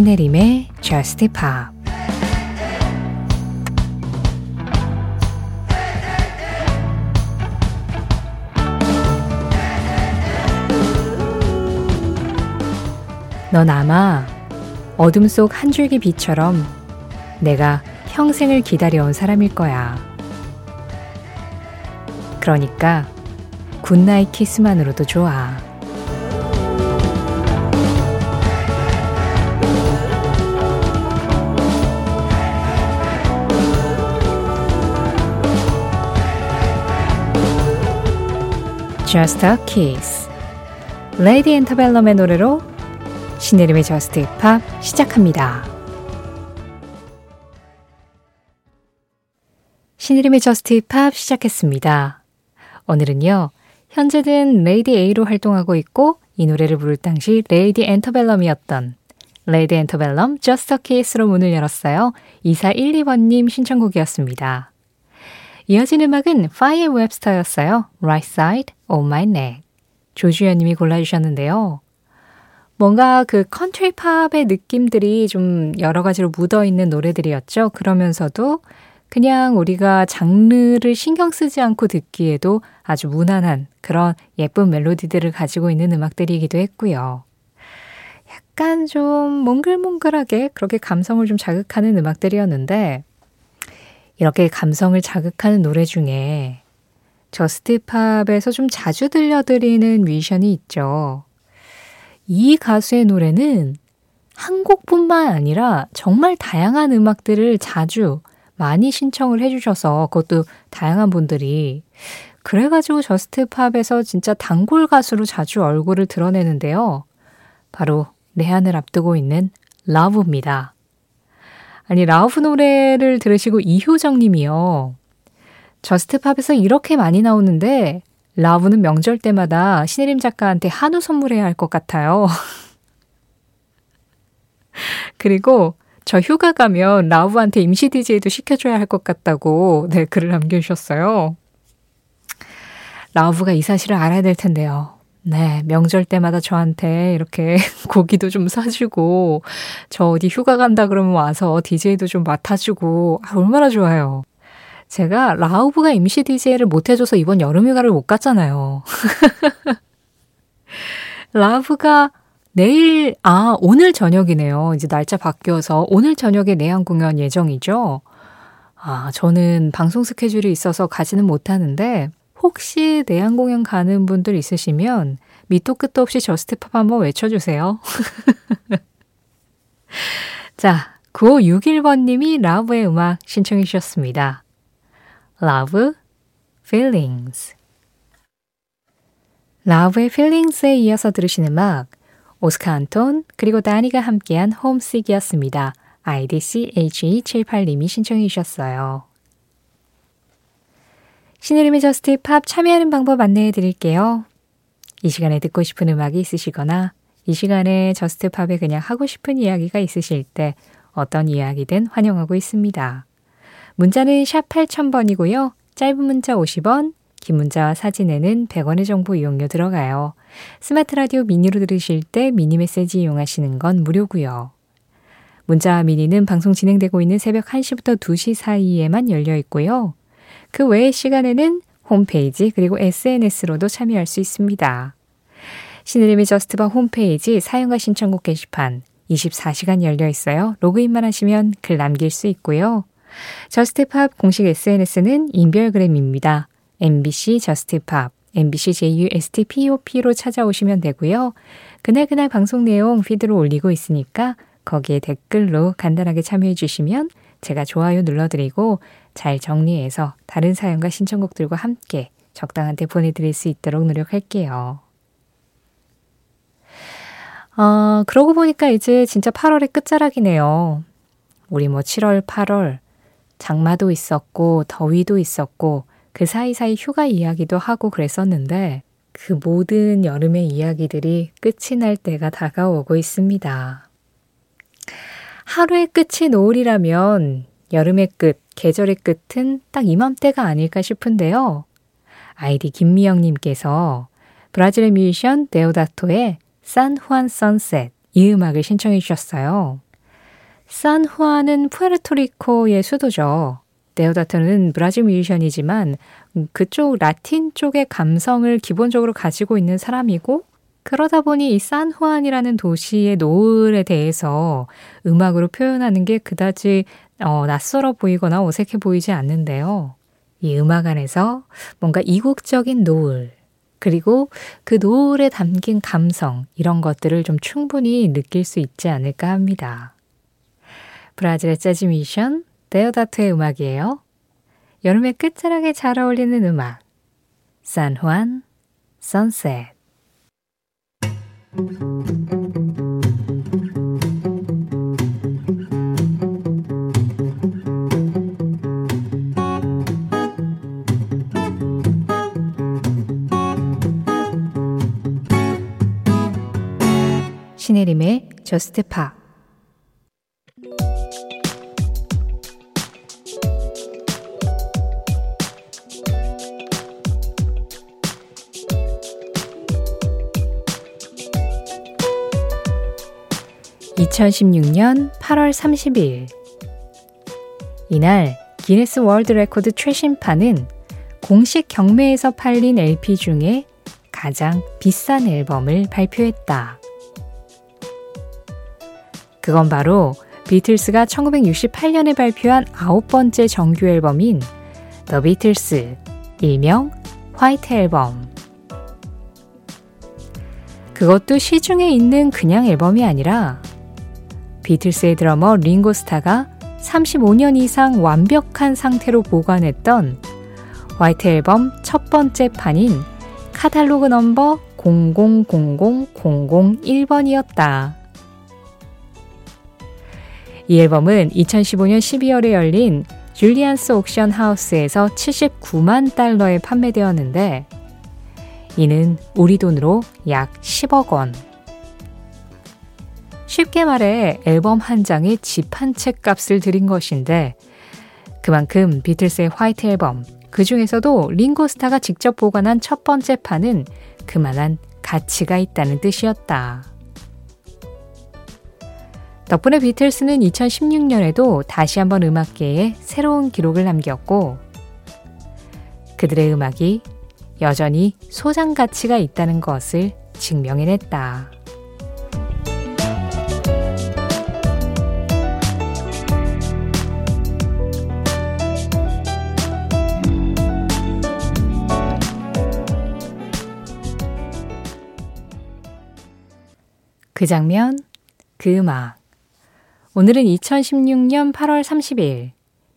신혜림의 Just Pop 넌 아마 어둠 속 한 줄기 빛처럼 내가 평생을 기다려온 사람일 거야. 그러니까 goodnight 키스만으로도 좋아. Just a Kiss Lady Antebellum의 노래로 신혜림의 Just Pop 시작합니다. 신혜림의 Just Pop 시작했습니다. 오늘은요. 현재는 Lady A로 활동하고 있고 이 노래를 부를 당시 Lady Antebellum이었던 Lady Antebellum Just a Kiss로 문을 열었어요. 2412번님 신청곡이었습니다. 이어진 음악은 Faye Webster였어요. Right Side of My Neck. 조주연 님이 골라주셨는데요. 뭔가 그 컨트리 팝의 느낌들이 좀 여러 가지로 묻어 있는 노래들이었죠. 그러면서도 그냥 우리가 장르를 신경 쓰지 않고 듣기에도 아주 무난한 그런 예쁜 멜로디들을 가지고 있는 음악들이기도 했고요. 약간 좀 몽글몽글하게 그렇게 감성을 좀 자극하는 음악들이었는데 이렇게 감성을 자극하는 노래 중에 저스트팝에서 좀 자주 들려드리는 뮤지션이 있죠. 이 가수의 노래는 한 곡뿐만 아니라 정말 다양한 음악들을 자주 많이 신청을 해주셔서 그것도 다양한 분들이 그래가지고 저스트팝에서 진짜 단골 가수로 자주 얼굴을 드러내는데요. 바로 내한을 앞두고 있는 라브입니다. 아니, 라우프 노래를 들으시고 이효정 님이요. 저스트팝에서 이렇게 많이 나오는데 라우브는 명절 때마다 신혜림 작가한테 한우 선물해야 할 것 같아요. 그리고 저 휴가 가면 라우브한테 임시 DJ도 시켜줘야 할 것 같다고 네, 글을 남겨주셨어요. 라우브가 이 사실을 알아야 될 텐데요. 네, 명절 때마다 저한테 이렇게 고기도 좀 사주고, 저 어디 휴가 간다 그러면 와서 DJ도 좀 맡아주고, 아, 얼마나 좋아요. 제가 라우브가 임시 DJ를 못해줘서 이번 여름 휴가를 못 갔잖아요. 라우브가 내일, 아, 오늘 저녁이네요. 이제 날짜 바뀌어서 오늘 저녁에 내한 공연 예정이죠. 아, 저는 방송 스케줄이 있어서 가지는 못하는데, 혹시 내한 공연 가는 분들 있으시면 밑도 끝도 없이 Just Pop 한번 외쳐주세요. 자, 9561번님이 Lauv의 음악 신청해 주셨습니다. Lauv, Feelings. Lauv의 Feelings에 이어서 들으신 음악, Oscar Anton, 그리고 다니가 함께한 homesick이었습니다. 아이디 CHE78님이 신청해 주셨어요. 신혜림의 Just Pop 참여하는 방법 안내해 드릴게요. 이 시간에 듣고 싶은 음악이 있으시거나 이 시간에 Just Pop에 그냥 하고 싶은 이야기가 있으실 때 어떤 이야기든 환영하고 있습니다. 문자는 샵 8000번이고요. 짧은 문자 50원, 긴 문자와 사진에는 100원의 정보 이용료 들어가요. 스마트 라디오 미니로 들으실 때 미니 메시지 이용하시는 건 무료고요. 문자와 미니는 방송 진행되고 있는 새벽 1시부터 2시 사이에만 열려 있고요. 그 외의 시간에는 홈페이지 그리고 SNS로도 참여할 수 있습니다. 신혜림의 Just Pop 홈페이지 사연과 신청곡 게시판 24시간 열려 있어요. 로그인만 하시면 글 남길 수 있고요. Just Pop 공식 SNS는 인별그램입니다. MBC Just Pop, MBC JUSTPOP로 찾아오시면 되고요. 그날그날 방송 내용 피드로 올리고 있으니까 거기에 댓글로 간단하게 참여해 주시면 제가 좋아요 눌러드리고 잘 정리해서 다른 사연과 신청곡들과 함께 적당한 때 보내드릴 수 있도록 노력할게요. 어, 그러고 보니까 이제 진짜 8월의 끝자락이네요. 우리 뭐 7월, 8월, 장마도 있었고, 더위도 있었고, 그 사이사이 휴가 이야기도 하고 그랬었는데, 그 모든 여름의 이야기들이 끝이 날 때가 다가오고 있습니다. 하루의 끝이 노을이라면 여름의 끝, 계절의 끝은 딱 이맘때가 아닐까 싶은데요. 아이디 김미영님께서 브라질의 뮤지션 데오다토의 San Juan Sunset 이 음악을 신청해 주셨어요. 산후안은 푸에르토리코의 수도죠. 데오다토는 브라질 뮤지션이지만 그쪽 라틴 쪽의 감성을 기본적으로 가지고 있는 사람이고 그러다 보니 이 산후안이라는 도시의 노을에 대해서 음악으로 표현하는 게 그다지 어, 낯설어 보이거나 어색해 보이지 않는데요. 이 음악 안에서 뭔가 이국적인 노을, 그리고 그 노을에 담긴 감성, 이런 것들을 좀 충분히 느낄 수 있지 않을까 합니다. 브라질의 재즈 미션, 데오다트의 음악이에요. 여름의 끝자락에 잘 어울리는 음악. 산후안, 선셋. 신혜림의 저스트 파 (2016년 8월 30일) 이날 기네스 월드 레코드 최신판은 공식 경매에서 팔린 LP 중에 가장 비싼 앨범을 발표했다. 그건 바로 비틀스가 1968년에 발표한 아홉 번째 정규 앨범인 The Beatles, 일명 화이트 앨범. 그것도 시중에 있는 그냥 앨범이 아니라 비틀스의 드러머 링고스타가 35년 이상 완벽한 상태로 보관했던 화이트 앨범 첫 번째 판인 카탈로그 넘버 00000001번이었다. 이 앨범은 2015년 12월에 열린 줄리안스 옥션 하우스에서 79만 달러에 판매되었는데 이는 우리 돈으로 약 10억 원. 쉽게 말해 앨범 한 장에 집한 채 값을 들인 것인데 그만큼 비틀스의 화이트 앨범, 그 중에서도 링고스타가 직접 보관한 첫 번째 판은 그만한 가치가 있다는 뜻이었다. 덕분에 비틀스는 2016년에도 다시 한번 음악계에 새로운 기록을 남겼고 그들의 음악이 여전히 소장 가치가 있다는 것을 증명해냈다. 그 장면, 그 음악. 오늘은 2016년 8월 30일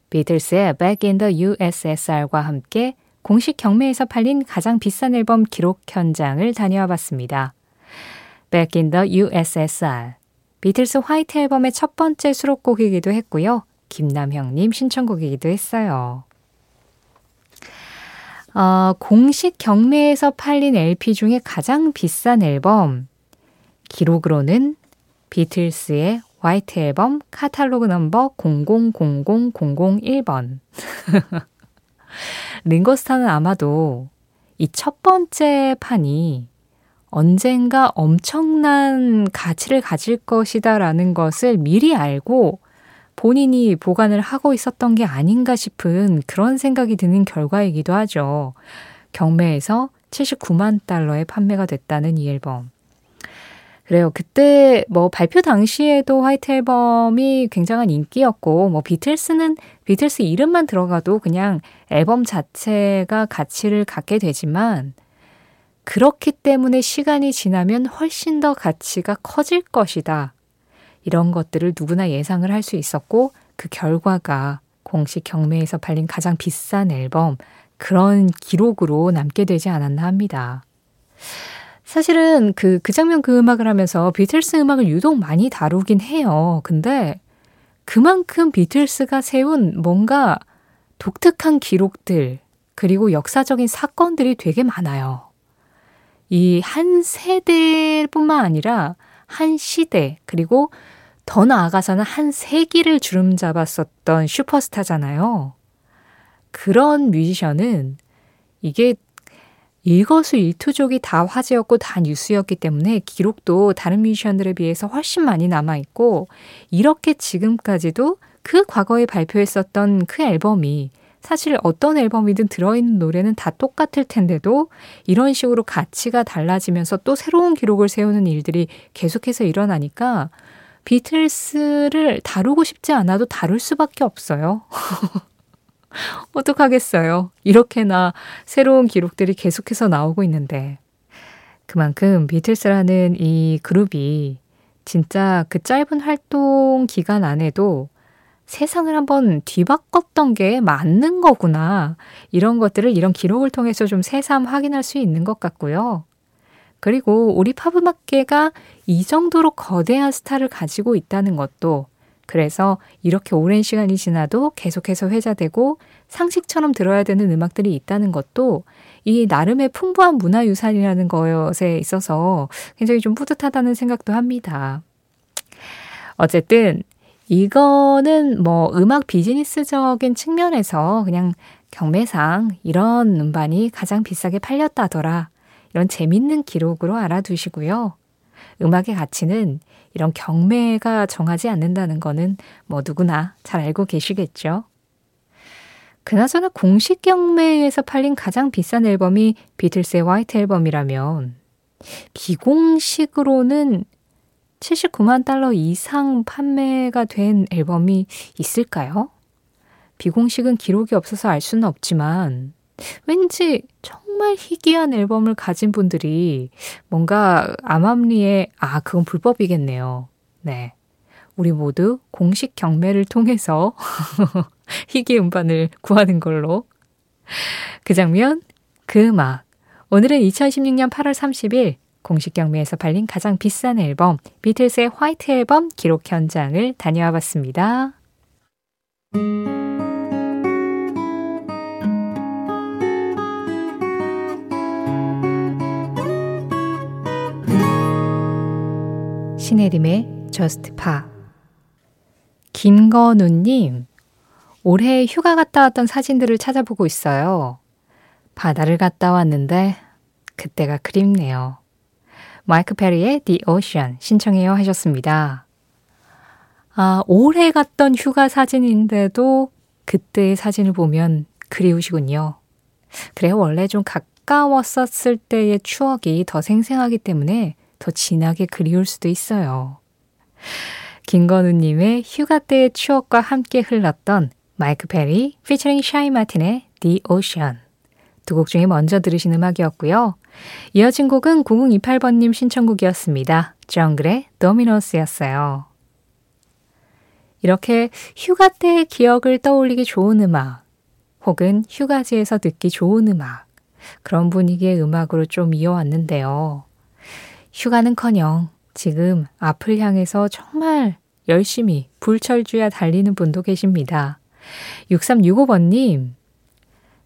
비틀스의 Back in the USSR과 함께 공식 경매에서 팔린 가장 비싼 앨범 기록 현장을 다녀와 봤습니다. Back in the USSR 비틀스 화이트 앨범의 첫 번째 수록곡이기도 했고요. 김남형님 신청곡이기도 했어요. 어, 공식 경매에서 팔린 LP 중에 가장 비싼 앨범 기록으로는 비틀스의 화이트 앨범 카탈로그 넘버 000001번. 링거스타는 아마도 이 첫 번째 판이 언젠가 엄청난 가치를 가질 것이다라는 것을 미리 알고 본인이 보관을 하고 있었던 게 아닌가 싶은 그런 생각이 드는 결과이기도 하죠. 경매에서 79만 달러에 판매가 됐다는 이 앨범. 그래요. 그때 뭐 발표 당시에도 화이트 앨범이 굉장한 인기였고, 뭐 비틀스는 비틀스 이름만 들어가도 그냥 앨범 자체가 가치를 갖게 되지만, 그렇기 때문에 시간이 지나면 훨씬 더 가치가 커질 것이다. 이런 것들을 누구나 예상을 할 수 있었고, 그 결과가 공식 경매에서 팔린 가장 비싼 앨범, 그런 기록으로 남게 되지 않았나 합니다. 사실은 그, 그 장면 그 음악을 하면서 비틀스 음악을 유독 많이 다루긴 해요. 근데 그만큼 비틀스가 세운 뭔가 독특한 기록들, 그리고 역사적인 사건들이 되게 많아요. 이 한 세대뿐만 아니라 한 시대, 그리고 더 나아가서는 한 세기를 주름 잡았었던 슈퍼스타잖아요. 그런 뮤지션은 이게 일거수 일투족이 다 화제였고 다 뉴스였기 때문에 기록도 다른 뮤지션들에 비해서 훨씬 많이 남아있고 이렇게 지금까지도 그 과거에 발표했었던 그 앨범이 사실 어떤 앨범이든 들어있는 노래는 다 똑같을 텐데도 이런 식으로 가치가 달라지면서 또 새로운 기록을 세우는 일들이 계속해서 일어나니까 비틀스를 다루고 싶지 않아도 다룰 수밖에 없어요. 어떡하겠어요. 이렇게나 새로운 기록들이 계속해서 나오고 있는데. 그만큼 비틀스라는 이 그룹이 진짜 그 짧은 활동 기간 안에도 세상을 한번 뒤바꿨던 게 맞는 거구나. 이런 것들을 이런 기록을 통해서 좀 새삼 확인할 수 있는 것 같고요. 그리고 우리 팝음악계가 이 정도로 거대한 스타를 가지고 있다는 것도 그래서 이렇게 오랜 시간이 지나도 계속해서 회자되고 상식처럼 들어야 되는 음악들이 있다는 것도 이 나름의 풍부한 문화유산이라는 것에 있어서 굉장히 좀 뿌듯하다는 생각도 합니다. 어쨌든 이거는 뭐 음악 비즈니스적인 측면에서 그냥 경매상 이런 음반이 가장 비싸게 팔렸다더라. 이런 재밌는 기록으로 알아두시고요. 음악의 가치는 이런 경매가 정하지 않는다는 거는 뭐 누구나 잘 알고 계시겠죠. 그나저나 공식 경매에서 팔린 가장 비싼 앨범이 비틀스의 화이트 앨범이라면 비공식으로는 79만 달러 이상 판매가 된 앨범이 있을까요? 비공식은 기록이 없어서 알 수는 없지만 왠지 정말 희귀한 앨범을 가진 분들이 뭔가 암암리에 아 그건 불법이겠네요. 네. 우리 모두 공식 경매를 통해서 희귀 음반을 구하는 걸로. 그 장면, 그 음악. 오늘은 2016년 8월 30일 공식 경매에서 팔린 가장 비싼 앨범, 비틀스의 화이트 앨범 기록 현장을 다녀와 봤습니다. 신혜림의 Just Pa 김건우님 올해 휴가 갔다 왔던 사진들을 찾아보고 있어요. 바다를 갔다 왔는데 그때가 그립네요. 마이크 페리의 The Ocean 신청해요 하셨습니다. 아, 올해 갔던 휴가 사진인데도 그때의 사진을 보면 그리우시군요. 그래요. 원래 좀 가까웠었을 때의 추억이 더 생생하기 때문에 더 진하게 그리울 수도 있어요. 김건우님의 휴가 때의 추억과 함께 흘렀던 마이크 페리 피처링 샤이 마틴의 The Ocean 두 곡 중에 먼저 들으신 음악이었고요. 이어진 곡은 9028번님 신청곡이었습니다. 정글의 도미노스였어요. 이렇게 휴가 때의 기억을 떠올리기 좋은 음악 혹은 휴가지에서 듣기 좋은 음악 그런 분위기의 음악으로 좀 이어왔는데요. 휴가는커녕 지금 앞을 향해서 정말 열심히 불철주야 달리는 분도 계십니다. 6365번님,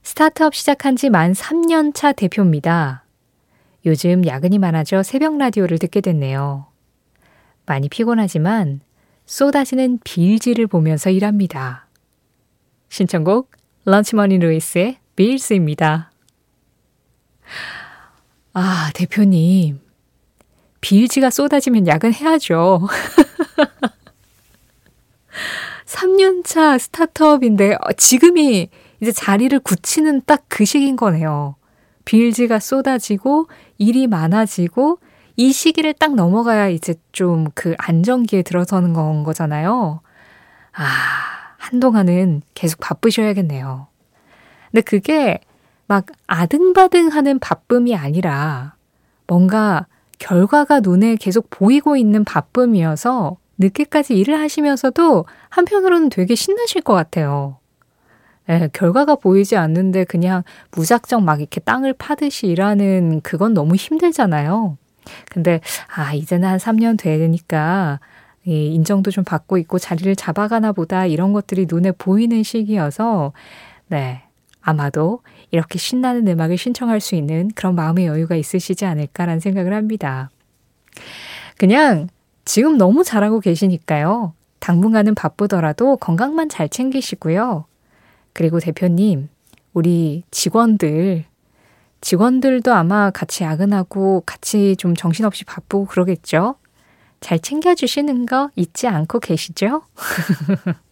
스타트업 시작한 지 만 3년 차 대표입니다. 요즘 야근이 많아져 새벽 라디오를 듣게 됐네요. 많이 피곤하지만 쏟아지는 빌지를 보면서 일합니다. 신청곡 런치머니 루이스의 빌스입니다. 아, 대표님. 빌지가 쏟아지면 야근해야죠. 3년차 스타트업인데 어, 지금이 이제 자리를 굳히는 딱 그 시기인 거네요. 빌지가 쏟아지고 일이 많아지고 이 시기를 딱 넘어가야 이제 좀 그 안정기에 들어서는 건 거잖아요. 아, 한동안은 계속 바쁘셔야겠네요. 근데 그게 막 아등바등 하는 바쁨이 아니라 뭔가 결과가 눈에 계속 보이고 있는 바쁨이어서 늦게까지 일을 하시면서도 한편으로는 되게 신나실 것 같아요. 예, 결과가 보이지 않는데 그냥 무작정 막 이렇게 땅을 파듯이 일하는 그건 너무 힘들잖아요. 근데, 아, 이제는 한 3년 되니까 이 인정도 좀 받고 있고 자리를 잡아가나 보다 이런 것들이 눈에 보이는 시기여서, 네, 아마도 이렇게 신나는 음악을 신청할 수 있는 그런 마음의 여유가 있으시지 않을까라는 생각을 합니다. 그냥 지금 너무 잘하고 계시니까요. 당분간은 바쁘더라도 건강만 잘 챙기시고요. 그리고 대표님, 우리 직원들 직원들도 아마 같이 야근하고 같이 좀 정신없이 바쁘고 그러겠죠? 잘 챙겨주시는 거 잊지 않고 계시죠?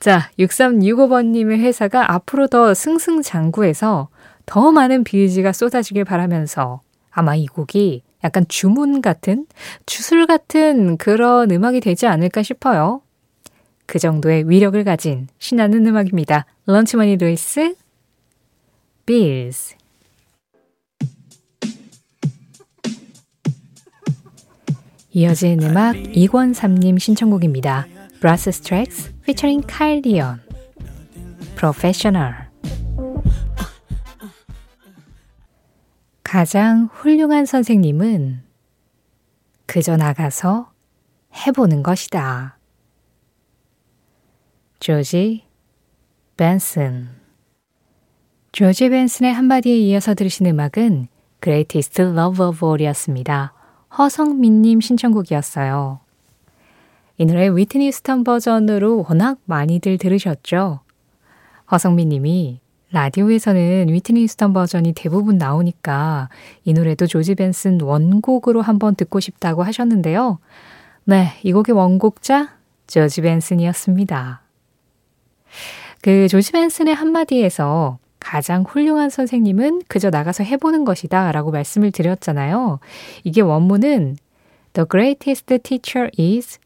자, 6365번님의 회사가 앞으로 더 승승장구해서 더 많은 비즈가 쏟아지길 바라면서 아마 이 곡이 약간 주문 같은, 주술 같은 그런 음악이 되지 않을까 싶어요. 그 정도의 위력을 가진 신나는 음악입니다. 런치머니 루이스, 빌즈. 이어진 음악 이권삼님 신청곡입니다. 브라스 featuring 카일 디언 Professional 가장 훌륭한 선생님은 그저 나가서 해보는 것이다. 조지 벤슨 조지 벤슨의 한마디에 이어서 들으신 음악은 Greatest Love of All이었습니다. 허성민님 신청곡이었어요. 이 노래 휘트니 휴스턴 버전으로 워낙 많이들 들으셨죠? 허성민 님이 라디오에서는 휘트니 휴스턴 버전이 대부분 나오니까 이 노래도 조지 벤슨 원곡으로 한번 듣고 싶다고 하셨는데요. 네, 이 곡의 원곡자 조지 벤슨이었습니다. 그 조지 벤슨의 한마디에서 가장 훌륭한 선생님은 그저 나가서 해보는 것이다 라고 말씀을 드렸잖아요. 이게 원문은 The greatest teacher is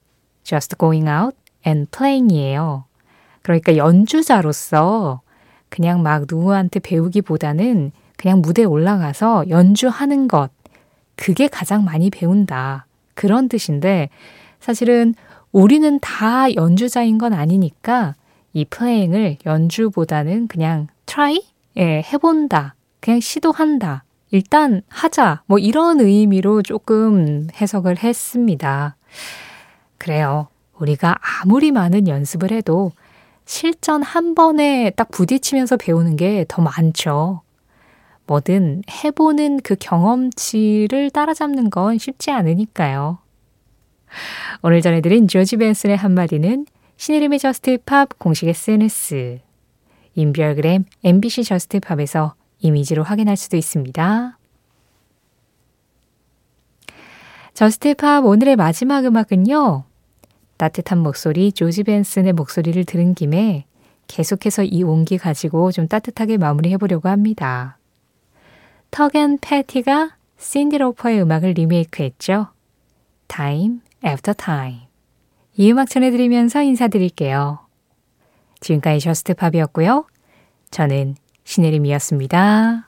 just going out and playing 이에요. 그러니까 연주자로서 그냥 막 누구한테 배우기보다는 그냥 무대에 올라가서 연주하는 것. 그게 가장 많이 배운다. 그런 뜻인데 사실은 우리는 다 연주자인 건 아니니까 이 플레잉을 연주보다는 그냥 try? 예, 해본다. 그냥 시도한다. 일단 하자. 뭐 이런 의미로 조금 해석을 했습니다. 그래요. 우리가 아무리 많은 연습을 해도 실전 한 번에 딱 부딪히면서 배우는 게 더 많죠. 뭐든 해보는 그 경험치를 따라잡는 건 쉽지 않으니까요. 오늘 전해드린 조지 벤슨의 한마디는 신혜림의 JUST POP 공식 SNS, 인별그램 MBC JUST POP에서 이미지로 확인할 수도 있습니다. JUST POP 오늘의 마지막 음악은요. 따뜻한 목소리 조지 벤슨의 목소리를 들은 김에 계속해서 이 온기 가지고 좀 따뜻하게 마무리해 보려고 합니다. 턱 앤 패티가 신디 로퍼의 음악을 리메이크했죠. Time After Time. 이 음악 전해드리면서 인사드릴게요. 지금까지 JUST POP이었고요. 저는 신혜림이었습니다.